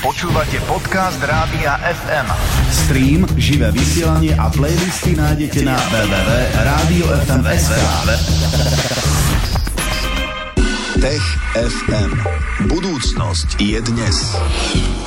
Počúvate podcast Rádia FM. Stream, živé vysielanie a playlisty nájdete na www.radiofm.sk Tech FM. Budúcnosť je dnes.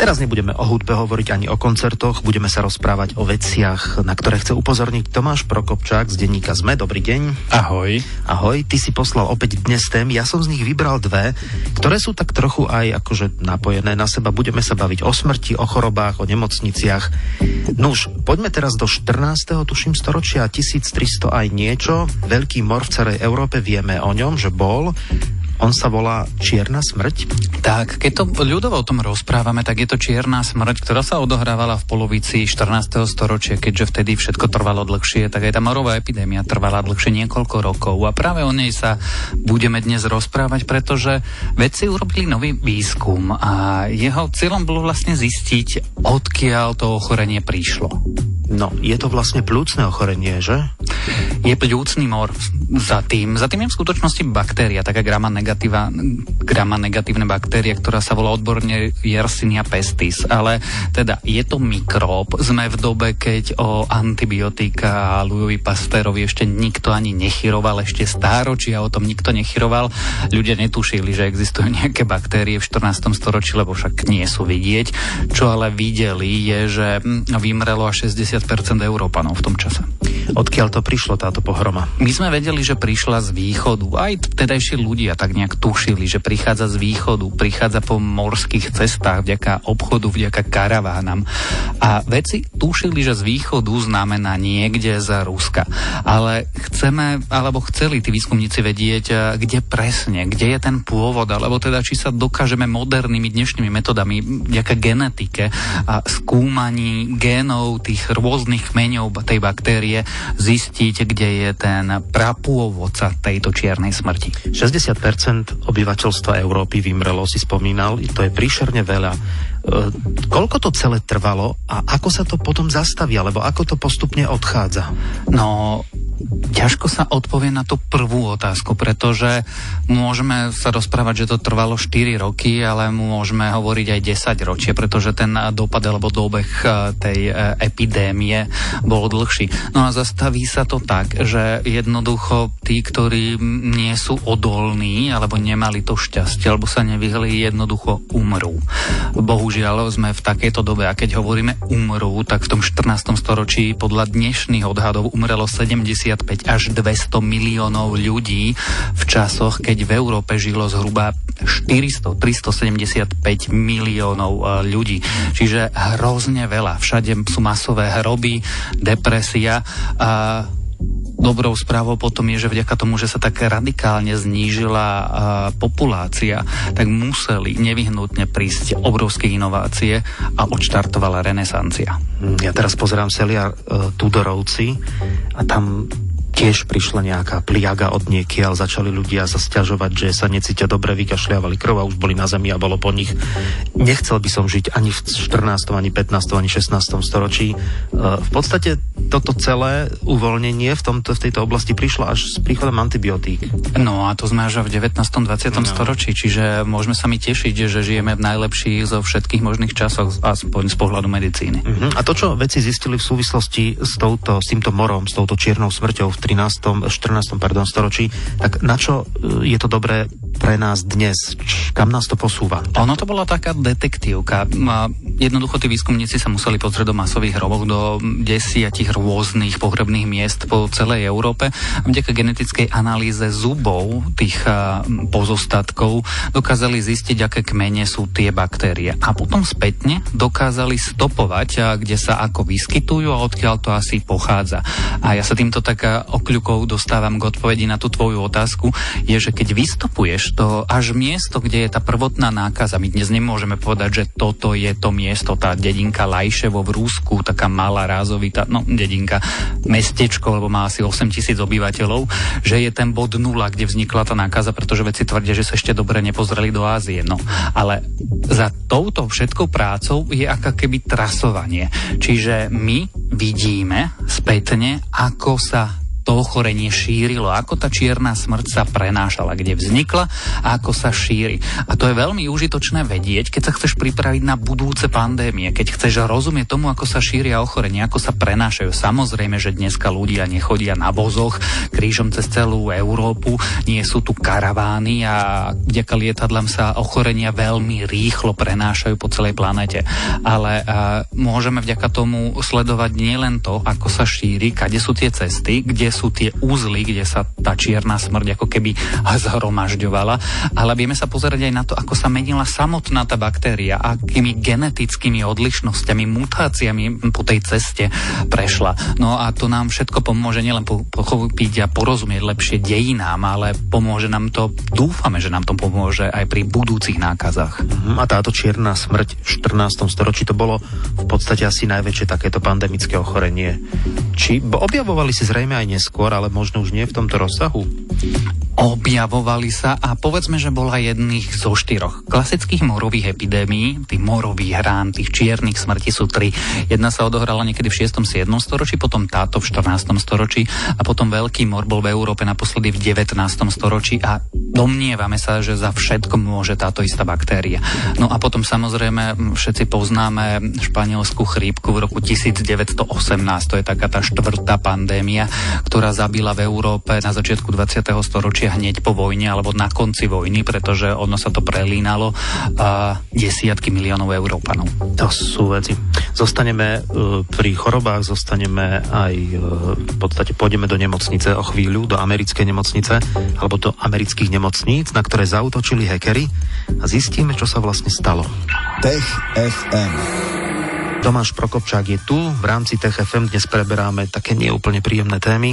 Teraz nebudeme o hudbe hovoriť ani o koncertoch, budeme sa rozprávať o veciach, na ktoré chce upozorniť Tomáš Prokopčák z denníka ZME. Dobrý deň. Ahoj. Ahoj, ty si poslal opäť dnes tém, ja som z nich vybral dve, ktoré sú tak trochu aj akože napojené na seba. Budeme sa baviť o smrti, o chorobách, o nemocniciach. Nuž, poďme teraz do 14. tuším storočia, 1300 aj niečo. Veľký mor v celej Európe, vieme o ňom, že bol. On sa volá Čierna smrť. Tak, keď to ľudovo o tom rozprávame, tak je to Čierna smrť, ktorá sa odohrávala v polovici 14. storočia, keďže vtedy všetko trvalo dlhšie, tak aj tá morová epidémia trvala dlhšie niekoľko rokov. A práve o nej sa budeme dnes rozprávať, pretože vedci urobili nový výskum a jeho cieľom bolo vlastne zistiť, odkiaľ to ochorenie prišlo. No, je to vlastne plúcne ochorenie, že? Je plúcný mor za tým. Za tým je v skutočnosti baktéria, taká grama, negatíva, grama negatívna baktéria, ktorá sa volá odborne Yersinia pestis. Ale teda je to mikrób. Sme v dobe, keď o antibiotika a Louisovi Pasteurovi ešte nikto ani nechyroval, ešte stáročia o tom nikto nechyroval. Ľudia netušili, že existujú nejaké baktérie v 14. storočí, lebo však nie sú vidieť. Čo ale videli je, že vymrelo až 60 Európanov v tom čase. Odkiaľ to prišlo táto pohroma? My sme vedeli, že prišla z východu. Aj vtedajší ľudia tak nejak tušili, že prichádza z východu, prichádza po morských cestách vďaka obchodu, vďaka karavánam. A veci tušili, že z východu znamená niekde z Ruska. Ale chceme, alebo chceli tí výskumníci vedieť, eh, kde presne, kde je ten pôvod, alebo teda či sa dokážeme modernými dnešnými metodami, vďaka genetike a skúmaní génov tých rôznych kmeňov tej baktérie zistiť, kde je ten prapôvodca tejto čiernej smrti. 60% obyvateľstva Európy vymrelo, si spomínal, to je príšerne veľa. E, koľko to celé trvalo a ako sa to potom zastaví, alebo ako to postupne odchádza? No, ťažko sa odpovie na tú prvú otázku, pretože môžeme sa rozprávať, že to trvalo 4 roky, ale môžeme hovoriť aj 10 ročie, pretože ten dopad alebo dobeh e, tej e, epidémie bol dlhší. No a zastaví sa to tak, že jednoducho tí, ktorí nie sú odolní alebo nemali to šťastie, alebo sa nevyhli, jednoducho umrú. Bohužiaľ sme v takejto dobe a keď hovoríme umrú, tak v tom 14. storočí podľa dnešných odhadov umrelo 75 až 200 miliónov ľudí v časoch, keď v Európe žilo zhruba 400, 375 miliónov e, ľudí. Čiže hrozne veľa. Všade sú masové hroby, depresia a Dobrou správou potom je, že vďaka tomu, že sa tak radikálne znížila populácia, tak museli nevyhnutne prísť obrovské inovácie a odštartovala renesancia. Ja teraz pozerám celia uh, Tudorovci a tam tiež prišla nejaká pliaga od niekiaľ, začali ľudia sa stiažovať, že sa necítia dobre, vykašľavali krv a už boli na zemi a bolo po nich. Nechcel by som žiť ani v 14., ani 15., ani 16. storočí. E, v podstate toto celé uvoľnenie v, tomto, v tejto oblasti prišlo až s príchodom antibiotík. No a to sme až v 19. 20. No. storočí, čiže môžeme sa mi tešiť, že žijeme v najlepších zo všetkých možných časoch, aspoň z pohľadu medicíny. Uh-huh. A to, čo veci zistili v súvislosti s, touto, s týmto morom, s touto čiernou smrťou v 13. 14. Pardon, storočí, tak na čo e, je to dobré pre nás dnes? Kam nás to posúva? Ono to bola taká detektívka. Jednoducho tí výskumníci sa museli pozrieť do masových hrobov, do desiatich rôznych pohrebných miest po celej Európe. Vďaka genetickej analýze zubov tých pozostatkov dokázali zistiť, aké kmene sú tie baktérie. A potom spätne dokázali stopovať, kde sa ako vyskytujú a odkiaľ to asi pochádza. A ja sa týmto tak okľukov dostávam k odpovedi na tú tvoju otázku, je, že keď vystupuješ to až miesto, kde je tá prvotná nákaza, my dnes nemôžeme povedať, že toto je to miesto, tá dedinka Lajševo v Rúsku, taká malá rázovitá, no dedinka, mestečko, lebo má asi 8 tisíc obyvateľov, že je ten bod nula, kde vznikla tá nákaza, pretože veci tvrdia, že sa ešte dobre nepozreli do Ázie. No, ale za touto všetkou prácou je aká keby trasovanie. Čiže my vidíme spätne, ako sa to ochorenie šírilo, ako tá čierna smrť sa prenášala, kde vznikla a ako sa šíri. A to je veľmi užitočné vedieť, keď sa chceš pripraviť na budúce pandémie, keď chceš rozumieť tomu, ako sa šíria ochorenia, ako sa prenášajú. Samozrejme, že dneska ľudia nechodia na vozoch krížom cez celú Európu, nie sú tu karavány a vďaka lietadlám sa ochorenia veľmi rýchlo prenášajú po celej planete. Ale a, môžeme vďaka tomu sledovať nielen to, ako sa šíri, kade sú tie cesty, kde sú tie úzly, kde sa tá čierna smrť ako keby zhromažďovala, ale vieme sa pozerať aj na to, ako sa menila samotná tá baktéria, akými genetickými odlišnosťami, mutáciami po tej ceste prešla. No a to nám všetko pomôže nielen pochopiť a porozumieť lepšie dejinám, ale pomôže nám to, dúfame, že nám to pomôže aj pri budúcich nákazách. Mhm, a táto čierna smrť v 14. storočí to bolo v podstate asi najväčšie takéto pandemické ochorenie. Či objavovali si zrejme aj neskôr, ale možno už nie v tomto rozsahu? Objavovali sa a povedzme, že bola jedných zo štyroch. Klasických morových epidémií, tých morových rán, tých čiernych smrti sú tri. Jedna sa odohrala niekedy v 6. 7. storočí, potom táto v 14. storočí a potom veľký mor bol v Európe naposledy v 19. storočí a domnievame sa, že za všetko môže táto istá baktéria. No a potom samozrejme všetci poznáme španielskú chrípku v roku 1918, to je taká tá štvrtá pandémia, ktorá zabila v Európe na začiatku 20. storočia hneď po vojne alebo na konci vojny, pretože ono sa to prelínalo a desiatky miliónov Európanov. To sú veci. Zostaneme uh, pri chorobách, zostaneme aj uh, v podstate pôjdeme do nemocnice o chvíľu, do americkej nemocnice alebo do amerických nemocníc, na ktoré zautočili hekery a zistíme, čo sa vlastne stalo. Tech FM. Tomáš Prokopčák je tu. V rámci TFM dnes preberáme také neúplne príjemné témy.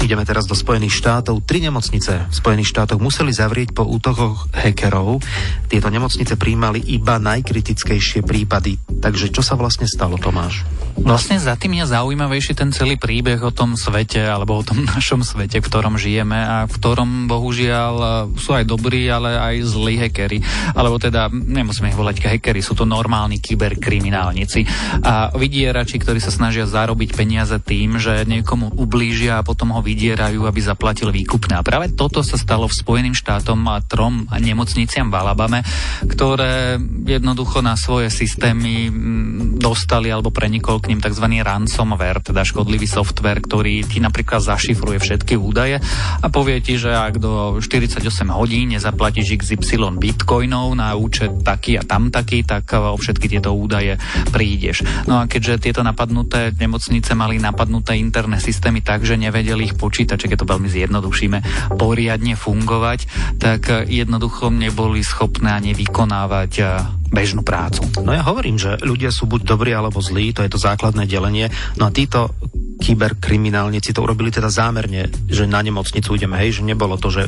Ideme teraz do Spojených štátov. Tri nemocnice v Spojených štátoch museli zavrieť po útokoch hackerov. Tieto nemocnice príjmali iba najkritickejšie prípady. Takže čo sa vlastne stalo, Tomáš? Vlastne za tým je zaujímavejší ten celý príbeh o tom svete, alebo o tom našom svete, v ktorom žijeme a v ktorom bohužiaľ sú aj dobrí, ale aj zlí hackery. Alebo teda, nemusíme ich volať hackery, sú to normálni kyberkriminálnici a vydierači, ktorí sa snažia zarobiť peniaze tým, že niekomu ublížia a potom ho vydierajú, aby zaplatil výkupné. A práve toto sa stalo v Spojeným štátom a trom nemocniciam v Alabame, ktoré jednoducho na svoje systémy mm, dostali alebo prenikol k ním tzv. ransomware, teda škodlivý software, ktorý ti napríklad zašifruje všetky údaje a povie ti, že ak do 48 hodín nezaplatíš XY bitcoinov na účet taký a tam taký, tak o všetky tieto údaje prídeš vieš. No a keďže tieto napadnuté nemocnice mali napadnuté interné systémy tak, že nevedeli ich počítače, keď to veľmi zjednodušíme, poriadne fungovať, tak jednoducho neboli schopné ani vykonávať eh, bežnú prácu. No ja hovorím, že ľudia sú buď dobrí alebo zlí, to je to základné delenie. No a títo kyberkriminálnici to urobili teda zámerne, že na nemocnicu ideme, hej, že nebolo to, že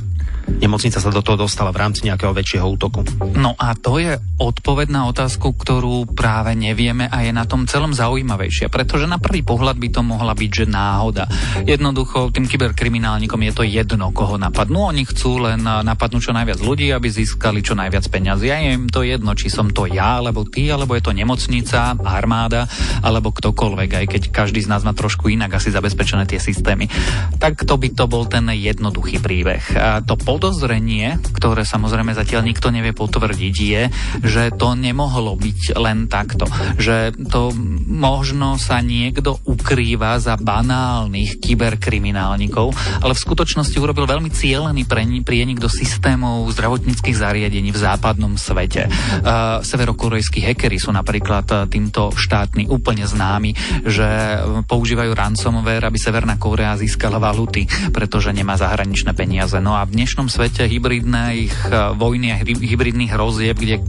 nemocnica sa do toho dostala v rámci nejakého väčšieho útoku. No a to je odpoveď na otázku, ktorú práve nevieme a je na tom celom zaujímavejšia, pretože na prvý pohľad by to mohla byť, že náhoda. Jednoducho tým kyberkriminálnikom je to jedno, koho napadnú. Oni chcú len napadnúť čo najviac ľudí, aby získali čo najviac peňazí. A je im to jedno, či som to ja, alebo ty, alebo je to nemocnica, armáda, alebo ktokoľvek, aj keď každý z nás má trošku inak asi zabezpečené tie systémy. Tak to by to bol ten jednoduchý príbeh. A to podozrenie, ktoré samozrejme zatiaľ nikto nevie potvrdiť, je, že to nemohlo byť len takto. Že to možno sa niekto ukrýva za banálnych kyberkriminálnikov, ale v skutočnosti urobil veľmi cieľený prienik do systémov zdravotníckých zariadení v západnom svete. Severokorejskí hekery sú napríklad týmto štátni úplne známi, že používajú ransomware, aby Severná Kórea získala valuty, pretože nemá zahraničné peniaze. No a v dnešnom svete hybridných eh, vojny a hybridných hrozieb, kde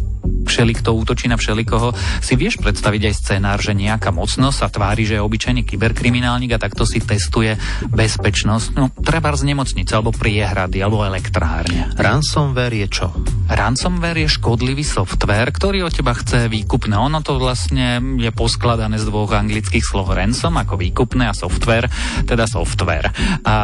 všelikto útočí na všelikoho, si vieš predstaviť aj scenár, že nejaká mocnosť sa tvári, že je obyčajný kyberkriminálnik a takto si testuje bezpečnosť. No, treba z nemocnice, alebo priehrady, alebo elektrárne. Ransomware je čo? Ransomware je škodlivý software, ktorý od teba chce výkupné. Ono to vlastne je poskladané z dvoch anglických slov ransom ako výkupné a software, teda software. A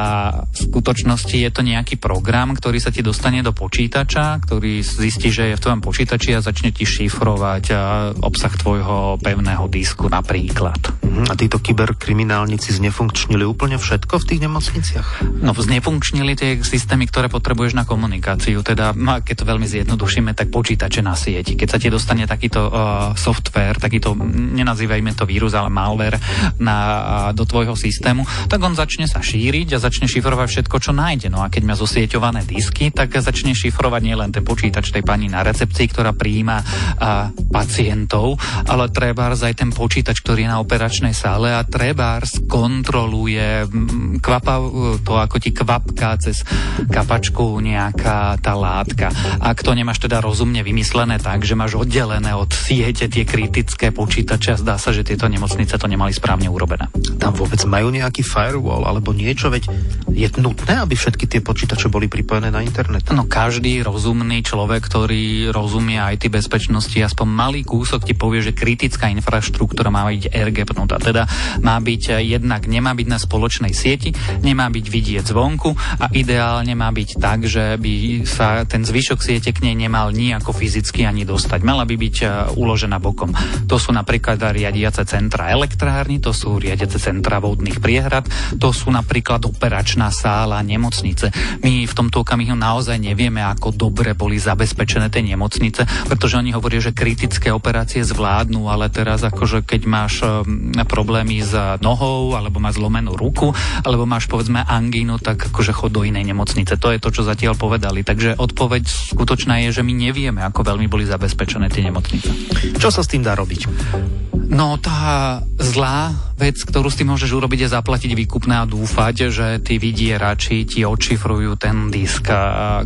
v skutočnosti je to nejaký program, ktorý sa ti dostane do počítača, ktorý zistí, že je v tvojom počítači a začne ti šifrovať obsah tvojho pevného disku napríklad. Uh-huh. A títo kyberkriminálnici znefunkčnili úplne všetko v tých nemocniciach? No, znefunkčnili tie systémy, ktoré potrebuješ na komunikáciu. Teda, keď to veľmi zjednodušíme, tak počítače na sieti. Keď sa ti dostane takýto uh, software, takýto, nenazývajme to vírus, ale malware na, uh, do tvojho systému, tak on začne sa šíriť a začne šifrovať všetko, čo nájde. No a keď má zosieťované disky, tak začne šifrovať nielen ten počítač tej pani na recepcii, ktorá prijíma uh, pacientov, ale treba aj ten počítač, ktorý je na operačnej sále a treba kontroluje kvapa, to, ako ti kvapká cez kapačku nejaká tá látka. Ak to nemáš teda rozumne vymyslené tak, že máš oddelené od siete tie kritické počítače a zdá sa, že tieto nemocnice to nemali správne urobené. Tam vôbec majú nejaký firewall alebo niečo, veď je nutné, aby všetky tie počítače boli pripojené na internet. No každý rozumný človek, ktorý rozumie aj ty bezpečnosti, aspoň malý kúsok ti povie, že kritická infraštruktúra má byť ergepnutá. Teda má byť jednak, nemá byť na spoločnej sieti, nemá byť vidieť zvonku a ideálne má byť tak, že by sa ten zvyšok siete k nej nemal nejako fyzicky ani dostať. Mala by byť e, uložená bokom. To sú napríklad riadiace centra elektrárny, to sú riadiace centra vodných priehrad, to sú napríklad operačná sála, nemocnice. My v tomto okamihu naozaj nevieme, ako dobre boli zabezpečené tie nemocnice, pretože oni hovoria, že kritické operácie zvládnu, ale teraz akože keď máš e, problémy s nohou, alebo máš zlomenú ruku, alebo máš povedzme angínu, tak akože chod do inej nemocnice. To je to, čo zatiaľ povedali. Takže odpoveď skutočná je, že my nevieme, ako veľmi boli zabezpečené tie nemocnice. Čo sa s tým dá robiť? No tá zlá vec, ktorú s tým môžeš urobiť, je zaplatiť výkupné a dúfať, že tí vydierači ti odšifrujú ten disk. A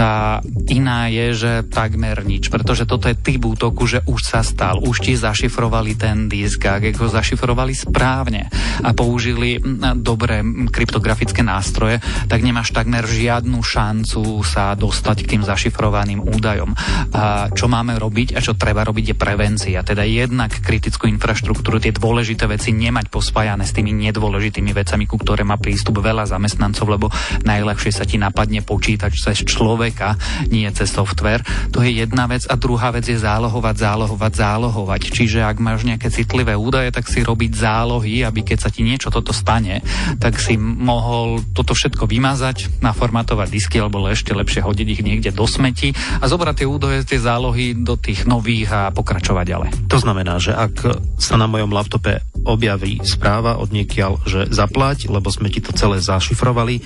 tá iná je, že takmer nič, pretože toto je typ útoku, že už sa stal, už ti zašifrovali ten disk, ak ho zašifrovali správne a použili dobré kryptografické nástroje, tak nemáš takmer žiadnu šancu sa dostať k tým zašifrovaným údajom. A čo máme robiť a čo treba robiť je prevencia, teda jednak kritickú infraštruktúru, tie dôležité veci nemať pospájané s tými nedôležitými vecami, ku ktoré má prístup veľa zamestnancov, lebo najľahšie sa ti napadne počítač cez človek človeka, nie cez software. To je jedna vec. A druhá vec je zálohovať, zálohovať, zálohovať. Čiže ak máš nejaké citlivé údaje, tak si robiť zálohy, aby keď sa ti niečo toto stane, tak si mohol toto všetko vymazať, naformatovať disky alebo ešte lepšie hodiť ich niekde do smeti a zobrať tie údaje, tie zálohy do tých nových a pokračovať ďalej. To znamená, že ak sa na mojom laptope objaví správa od niekiaľ, že zaplať, lebo sme ti to celé zašifrovali,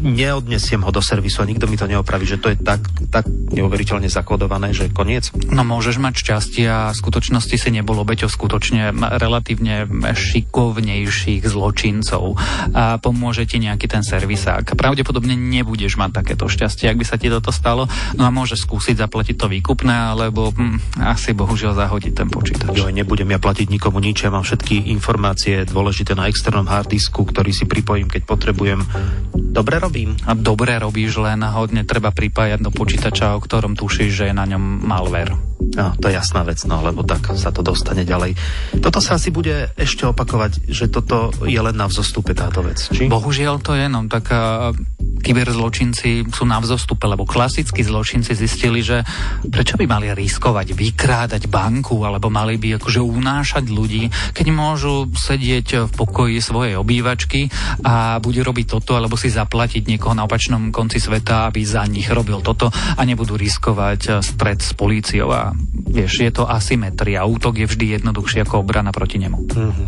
neodnesiem ho do servisu a nikto mi to neopraví že to je tak, tak neuveriteľne zakodované, že koniec? No môžeš mať šťastie a v skutočnosti si nebol obeťou skutočne relatívne šikovnejších zločincov a pomôže ti nejaký ten servisák. Pravdepodobne nebudeš mať takéto šťastie, ak by sa ti toto stalo. No a môžeš skúsiť zaplatiť to výkupné, alebo hm, asi bohužiaľ zahodiť ten počítač. Jo, nebudem ja platiť nikomu nič, ja mám všetky informácie dôležité na externom harddisku, ktorý si pripojím, keď potrebujem. Dobre robím. A dobre robíš, len hodne treba pripájať do počítača, o ktorom tušíš, že je na ňom malware. No, to je jasná vec, no, lebo tak sa to dostane ďalej. Toto sa asi bude ešte opakovať, že toto je len na vzostupe táto vec, či? Bohužiaľ to je, no, tak kyberzločinci sú na vzostupe, lebo klasickí zločinci zistili, že prečo by mali riskovať, vykrádať banku, alebo mali by akože unášať ľudí, keď môžu sedieť v pokoji svojej obývačky a bude robiť toto, alebo si zaplatiť niekoho na opačnom konci sveta, aby za nich robil toto a nebudú riskovať stred s políciou a vieš, je to asymetria. Útok je vždy jednoduchší ako obrana proti nemu. Mm-hmm.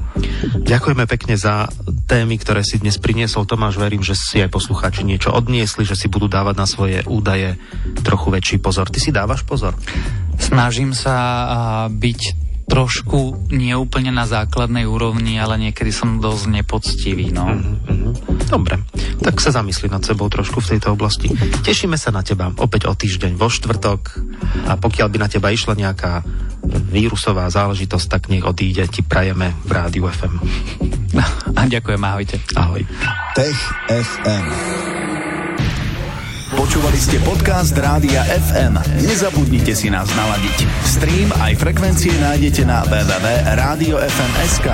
Ďakujeme pekne za témy, ktoré si dnes priniesol Tomáš. Verím, že si aj poslucháči niečo odniesli, že si budú dávať na svoje údaje trochu väčší pozor. Ty si dávaš pozor? Snažím sa byť trošku neúplne na základnej úrovni, ale niekedy som dosť nepoctivý. No. Mm-hmm. Dobre, tak sa zamysli nad sebou trošku v tejto oblasti. Tešíme sa na teba opäť o týždeň vo štvrtok a pokiaľ by na teba išla nejaká vírusová záležitosť, tak nech odíde, ti prajeme v Rádiu FM. A ďakujem, ahojte. Ahoj. Tech FM. Počúvali ste podcast Rádia FM. Nezabudnite si nás naladiť. Stream aj frekvencie nájdete na www.radiofm.sk.